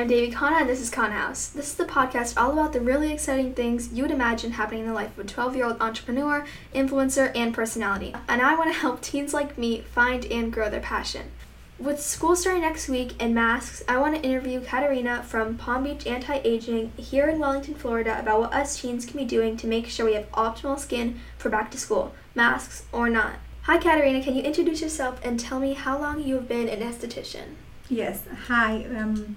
I'm Davy Kana, and this is Kana House. This is the podcast all about the really exciting things you would imagine happening in the life of a 12 year old entrepreneur, influencer, and personality. And I want to help teens like me find and grow their passion. With school starting next week and masks, I want to interview Katarina from Palm Beach Anti Aging here in Wellington, Florida, about what us teens can be doing to make sure we have optimal skin for back to school, masks or not. Hi, Katarina. Can you introduce yourself and tell me how long you have been an esthetician? Yes. Hi. Um,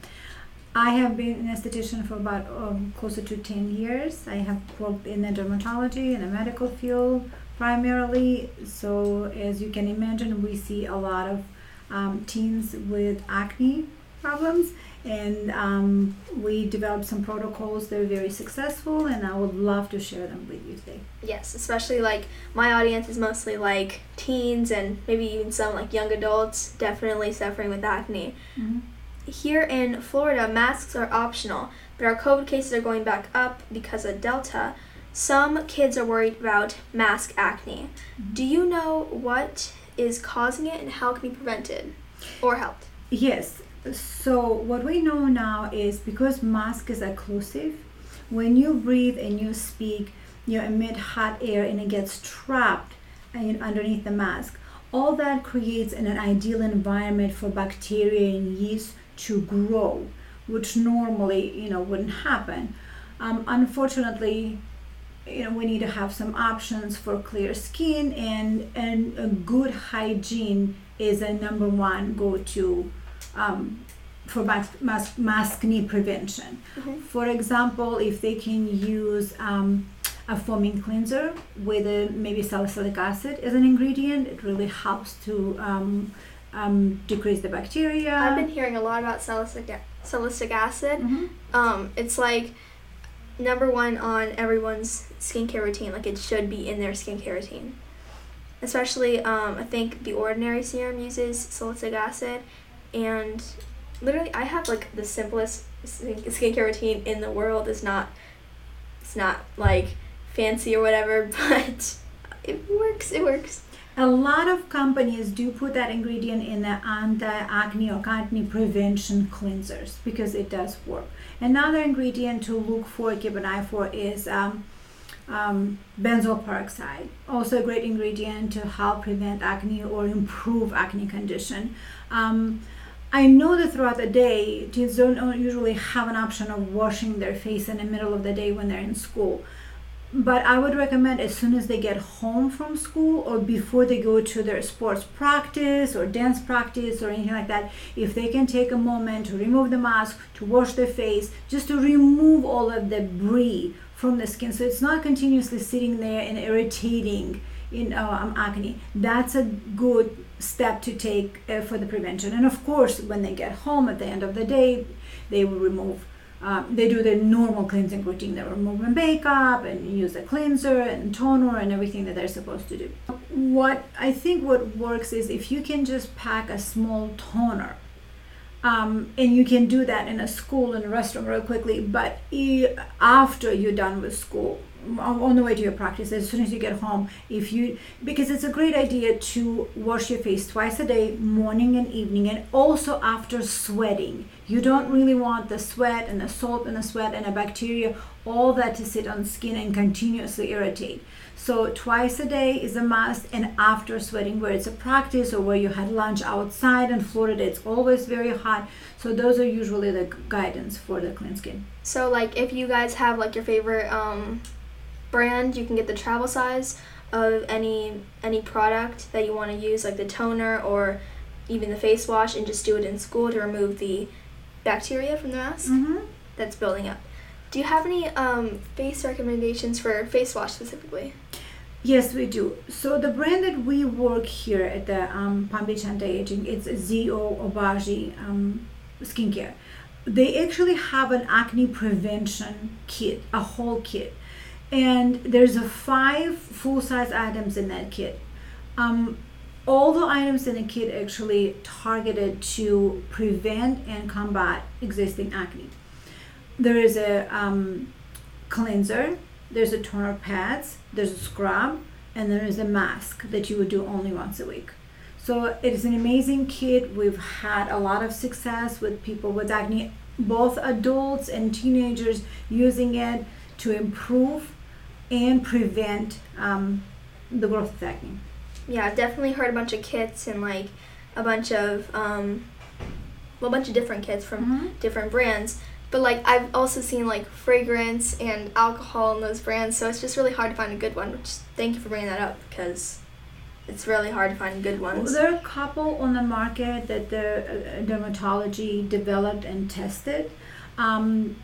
I have been an esthetician for about um, closer to 10 years. I have worked in the dermatology in the medical field primarily. So, as you can imagine, we see a lot of um, teens with acne problems and um, we developed some protocols that are very successful and i would love to share them with you today yes especially like my audience is mostly like teens and maybe even some like young adults definitely suffering with acne mm-hmm. Here in florida masks are optional but our covid cases are going back up because of delta some kids are worried about mask acne mm-hmm. do you know what is causing it and how it can be prevented or helped? Yes. So what we know now is because mask is occlusive, when you breathe and you speak, you emit hot air and it gets trapped underneath the mask. All that creates an ideal environment for bacteria and yeast to grow, which normally you know wouldn't happen. Um, unfortunately, you know we need to have some options for clear skin and and a good hygiene is a number one go-to um, for mask, mask, maskne prevention mm-hmm. for example if they can use um, a foaming cleanser with a, maybe salicylic acid as an ingredient it really helps to um, um decrease the bacteria i've been hearing a lot about salicylic, salicylic acid mm-hmm. Um, it's like number one on everyone's skincare routine. Like it should be in their skincare routine. Especially, um, I think the Ordinary serum uses salicylic acid, and literally, I have like the simplest skincare routine in the world. It's not, it's not like fancy or whatever, but it works. It works. A lot of companies do put that ingredient in the anti-acne or acne prevention cleansers because it does work. Another ingredient to look for, keep an eye for, is um, um, benzoyl peroxide. Also a great ingredient to help prevent acne or improve acne condition. Um, I know that throughout the day, teens don't usually have an option of washing their face in the middle of the day when they're in school but I would recommend as soon as they get home from school or before they go to their sports practice or dance practice or anything like that, if they can take a moment to remove the mask, to wash their face, just to remove all of the debris from the skin so it's not continuously sitting there and irritating in uh, um, acne. That's a good step to take uh, for the prevention. And of course, when they get home at the end of the day, they will remove um, they do the normal cleansing routine. They remove the makeup and use a cleanser and toner and everything that they're supposed to do. What I think what works is if you can just pack a small toner, um, and you can do that in a school in a restaurant real quickly. But after you're done with school, on the way to your practice as soon as you get home if you because it's a great idea to wash your face twice a day morning and evening and also after sweating. You don't really want the sweat and the salt and the sweat and the bacteria all that to sit on skin and continuously irritate. So twice a day is a must and after sweating where it's a practice or where you had lunch outside in florida it's always very hot. So those are usually the guidance for the clean skin. So like if you guys have like your favorite um brand, you can get the travel size of any any product that you want to use, like the toner or even the face wash, and just do it in school to remove the bacteria from the mask mm-hmm. that's building up. Do you have any um, face recommendations for face wash specifically? Yes, we do. So the brand that we work here at the um, Palm Beach Anti-Aging, it's ZO Obagi um, Skincare. They actually have an acne prevention kit, a whole kit and there's a five full-size items in that kit. Um, all the items in the kit actually targeted to prevent and combat existing acne. There is a um, cleanser there's a toner pads there's a scrub and there is a mask that you would do only once a week. So it is an amazing kit. We've had a lot of success with people with acne both adults and teenagers using it to improve and prevent um, the growth of acne. Yeah, I've definitely heard a bunch of kits and like a bunch of um, well, a bunch of different kits from Mhm. different brands. But like I've also seen like fragrance and alcohol in those brands, so it's just really hard to find a good one. Which thank you for bringing that up because it's really hard to find good ones. There are a couple on the market that the uh, dermatology developed and tested. Um,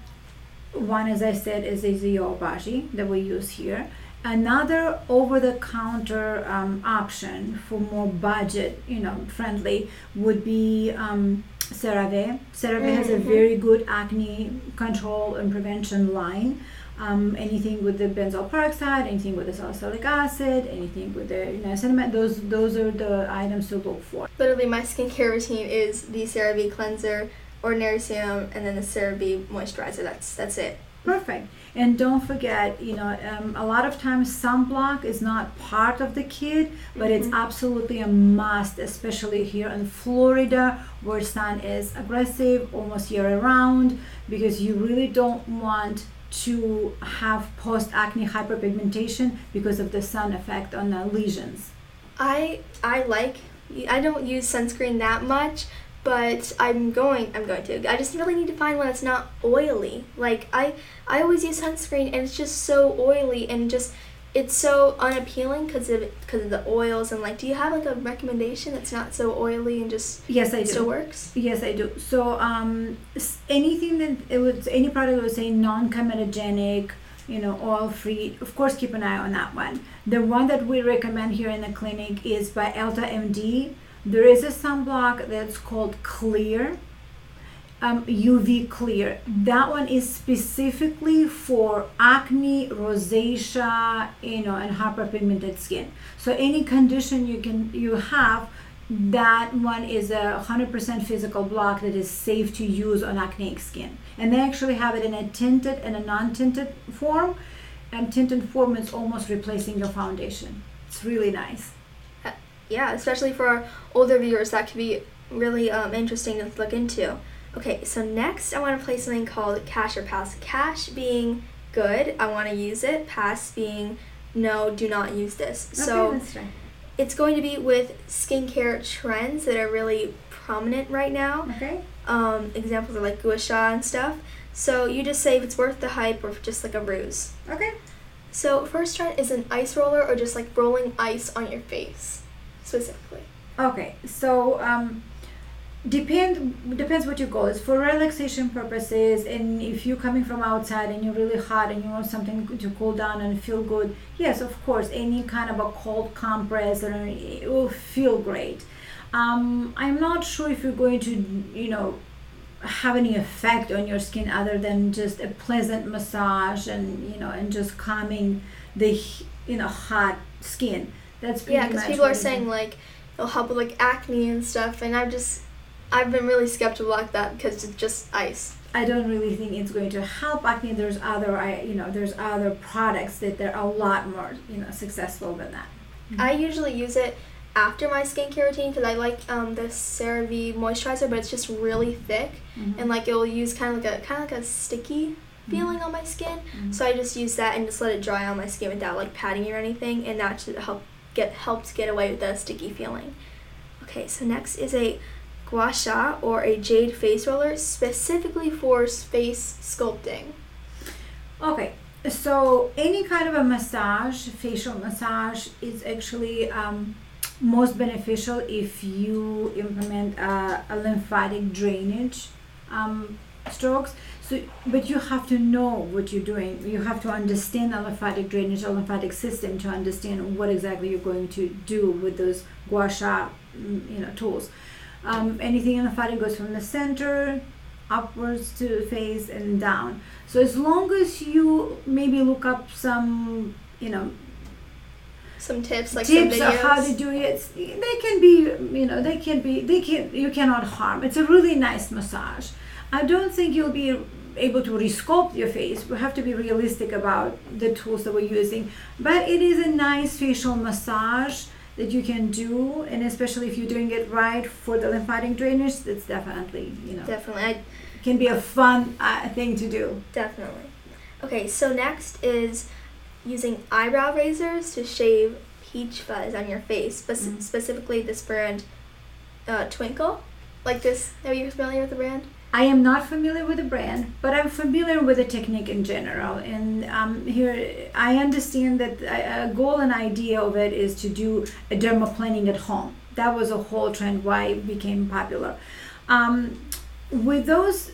one, as I said, is a ZO Obagi that we use here. Another over-the-counter um, option for more budget, you know, friendly would be um, CeraVe. CeraVe has a Mhm. very good acne control and prevention line. Um, anything with the benzoyl peroxide, anything with the salicylic acid, anything with the niacinamide, those those are the items to look for. Literally, my skincare routine is the CeraVe cleanser, ordinary serum, and then the CeraVe moisturizer. That's that's it. Perfect. And don't forget, you know, um, a lot of times sunblock is not part of the kit, but it's Mhm. absolutely a must, especially here in Florida where sun is aggressive almost year round, because you really don't want to have post acne hyperpigmentation because of the sun effect on the lesions. I I like I don't use sunscreen that much, but I'm going I'm going to. I just really need to find one that's not oily. Like I I always use sunscreen and it's just so oily and just it's so unappealing because of because of the oils and like do you have like a recommendation that's not so oily and just Yes, I do. still works? Yes, I do. So um, anything that it would any product that would say non-comedogenic, you know, oil-free. Of course, keep an eye on that one. The one that we recommend here in the clinic is by EltaMD. There is a sunblock that's called Clear, um, UV Clear. That one is specifically for acne, rosacea, you know, and hyperpigmented skin. So any condition you can you have that one is a 100% physical block that is safe to use on acneic skin and they actually have it in a tinted and a non-tinted form and tinted form is almost replacing your foundation it's really nice Yeah, especially for our older viewers, that could be really um, interesting to look into. Okay, so next I want to play something called Cash or Pass. Cash being good, I want to use it. Pass being no, do not use this. so okay, let's it's going to be with skincare trends that are really prominent right now. okay Um, examples are like gua sha and stuff. So you just say if it's worth the hype or just like a ruse. okay So first trend is an ice roller or just like rolling ice on your face, specifically. Okay, so um, depend depends what your goal is for relaxation purposes, and if you're coming from outside and you're really hot and you want something to cool down and feel good. Yes, of course, any kind of a cold compress or it will feel great. Um, I'm not sure if you're going to, you know, have any effect on your skin other than just a pleasant massage and you know and just calming the you know hot skin. That's Yeah, because people are saying like it'll help with like acne and stuff, and I've just I've been really skeptical like that because it's just ice. I don't really think it's going to help acne. There's other, I you know, there's other products that they're a lot more, you know, successful than that. I usually use it after my skincare routine because I like um, the CeraVe moisturizer, but it's just really thick Mm-hmm. and like it will use kind of like a kind of like a sticky feeling on my skin. Mhm. So I just use that and just let it dry on my skin without like patting it or anything, and that should help get helps get away with the sticky feeling. Okay, so next is a gua sha or a jade face roller specifically for face sculpting. Okay, so any kind of a massage, facial massage, is actually um, most beneficial if you implement a, a lymphatic drainage um, strokes. So, but you have to know what you're doing. You have to understand the lymphatic drainage or lymphatic system to understand what exactly you're going to do with those gua sha, mm, you know, tools. Um, anything in lymphatic goes from the center upwards to the face and down. So as long as you maybe look up some, you know, Some tips like tips some of how to do it, they can be, you know, they can be, they can, you cannot harm. It's a really nice massage. I don't think you'll be able to resculpt your face. We have to be realistic about the tools that we're using. But it is a nice facial massage that you can do, and especially if you're doing it right for the lymphatic drainage, it's definitely you know Definitely. I can be a fun uh, thing to do. Definitely. Okay, so next is using eyebrow razors to shave peach fuzz on your face, but Mhm. specifically this brand, uh, Tinkle. Like this, are you familiar with the brand? I am not familiar with the brand, but I'm familiar with the technique in general. And um, here, I understand that a a goal and idea of it is to do a dermaplaning at home. That was a whole trend why it became popular. Um, with those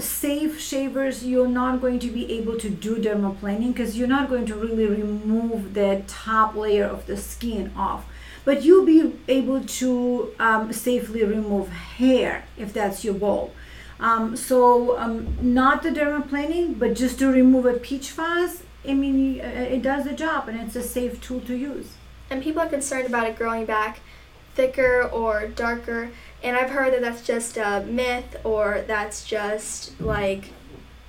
safe shavers, you're not going to be able to do dermaplaning because you're not going to really remove the top layer of the skin off. But you'll be able to um, safely remove hair if that's your goal. Um, so um, not the dermaplaning, but just to remove a peach fuzz. I mean, uh, it does the job, and it's a safe tool to use. And people are concerned about it growing back thicker or darker, and I've heard that that's just a myth or that's just like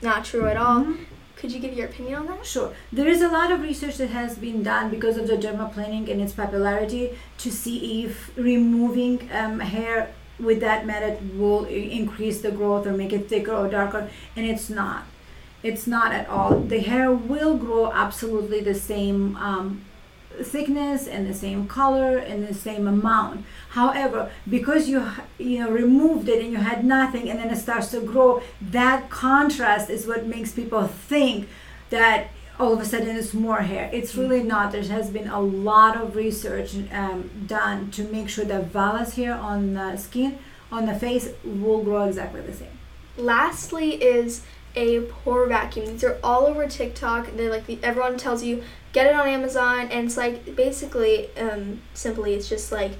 not true at all. Mhm. Could you give your opinion on that? Sure. There is a lot of research that has been done because of the dermaplaning and its popularity to see if removing um, hair with that method will increase the growth or make it thicker or darker, and it's not. It's not at all. The hair will grow absolutely the same um, thickness and the same color and the same amount. However, because you you know removed it and you had nothing and then it starts to grow, that contrast is what makes people think that all of a sudden it's more hair. It's really not. There has been a lot of research um, done to make sure that vellus hair on the skin, on the face, will grow exactly the same. Lastly, is a pore vacuum. These are all over TikTok. They're like the, everyone tells you get it on Amazon, and it's like basically, um, simply, it's just like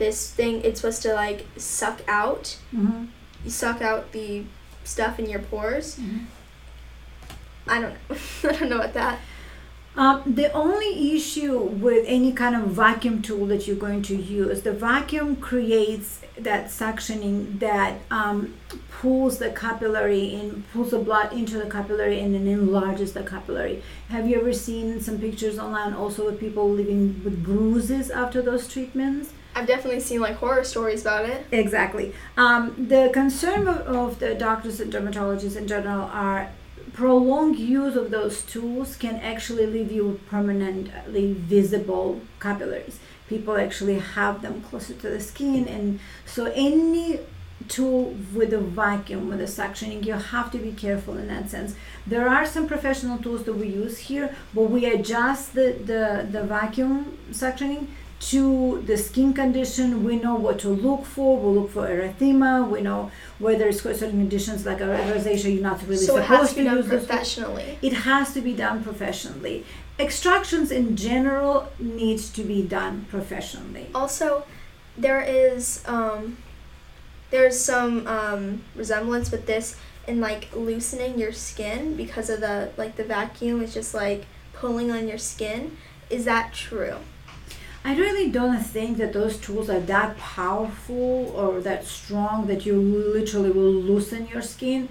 this thing. It's supposed to like suck out. Mm-hmm. You suck out the stuff in your pores. I don't know. I don't know what that. Um, the only issue with any kind of vacuum tool that you're going to use, the vacuum creates that suctioning that um, pulls the capillary and pulls the blood into the capillary and then enlarges the capillary. Have you ever seen some pictures online also with people living with bruises after those treatments? I've definitely seen like horror stories about it. Exactly. Um, the concern of, the doctors and dermatologists in general are prolonged use of those tools can actually leave you permanently visible capillaries. People actually have them closer to the skin, and so any tool with a vacuum with a suctioning you have to be careful in that sense there are some professional tools that we use here but we adjust the the, the vacuum suctioning to the skin condition we know what to look for we look for erythema we know whether it's certain conditions like rosacea you're not really so it has to be done use those tools. professionally. it has to be done professionally extractions in general needs to be done professionally Also, there is um, there's some um, resemblance with this in like loosening your skin because of the like the vacuum is just like pulling on your skin. Is that true? I really don't think that those tools are that powerful or that strong that you literally will loosen your skin.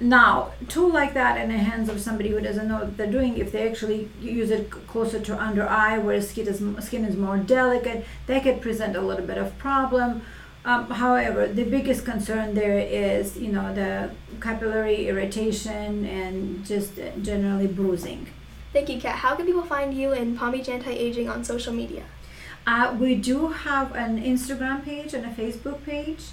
Now, tool like that in the hands of somebody who doesn't know what they're doing, if they actually use it closer to under eye where skin is, skin is more delicate, that could present a little bit of problem. Um, however, the biggest concern there is, you know, the capillary irritation and just uh, generally bruising. Thank you, Kat. How can people find you in Palm Beach Anti Aging on social media? Uh, we do have an Instagram page and a Facebook page,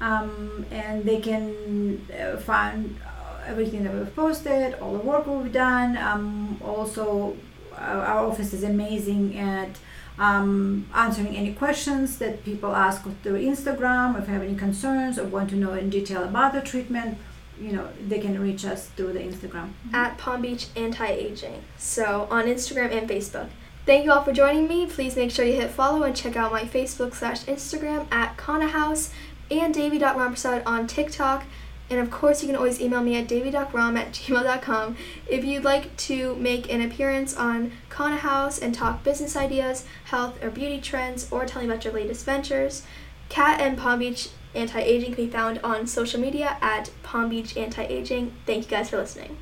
um, and they can uh, find uh, everything that we've posted, all the work we've done. Um, also, uh, our office is amazing at um, answering any questions that people ask through Instagram. If they have any concerns or want to know in detail about the treatment, you know, they can reach us through the Instagram. At Palm Beach Anti Aging. So on Instagram and Facebook. Thank you all for joining me. Please make sure you hit follow and check out my Facebook slash Instagram at Kana House and davy.ramprasad on TikTok. And of course, you can always email me at davy.ram at gmail.com if you'd like to make an appearance on Kana House and talk business ideas, health or beauty trends, or tell me about your latest ventures. Cat and Palm Beach Anti Aging can be found on social media at Palm Beach Anti Aging. Thank you guys for listening.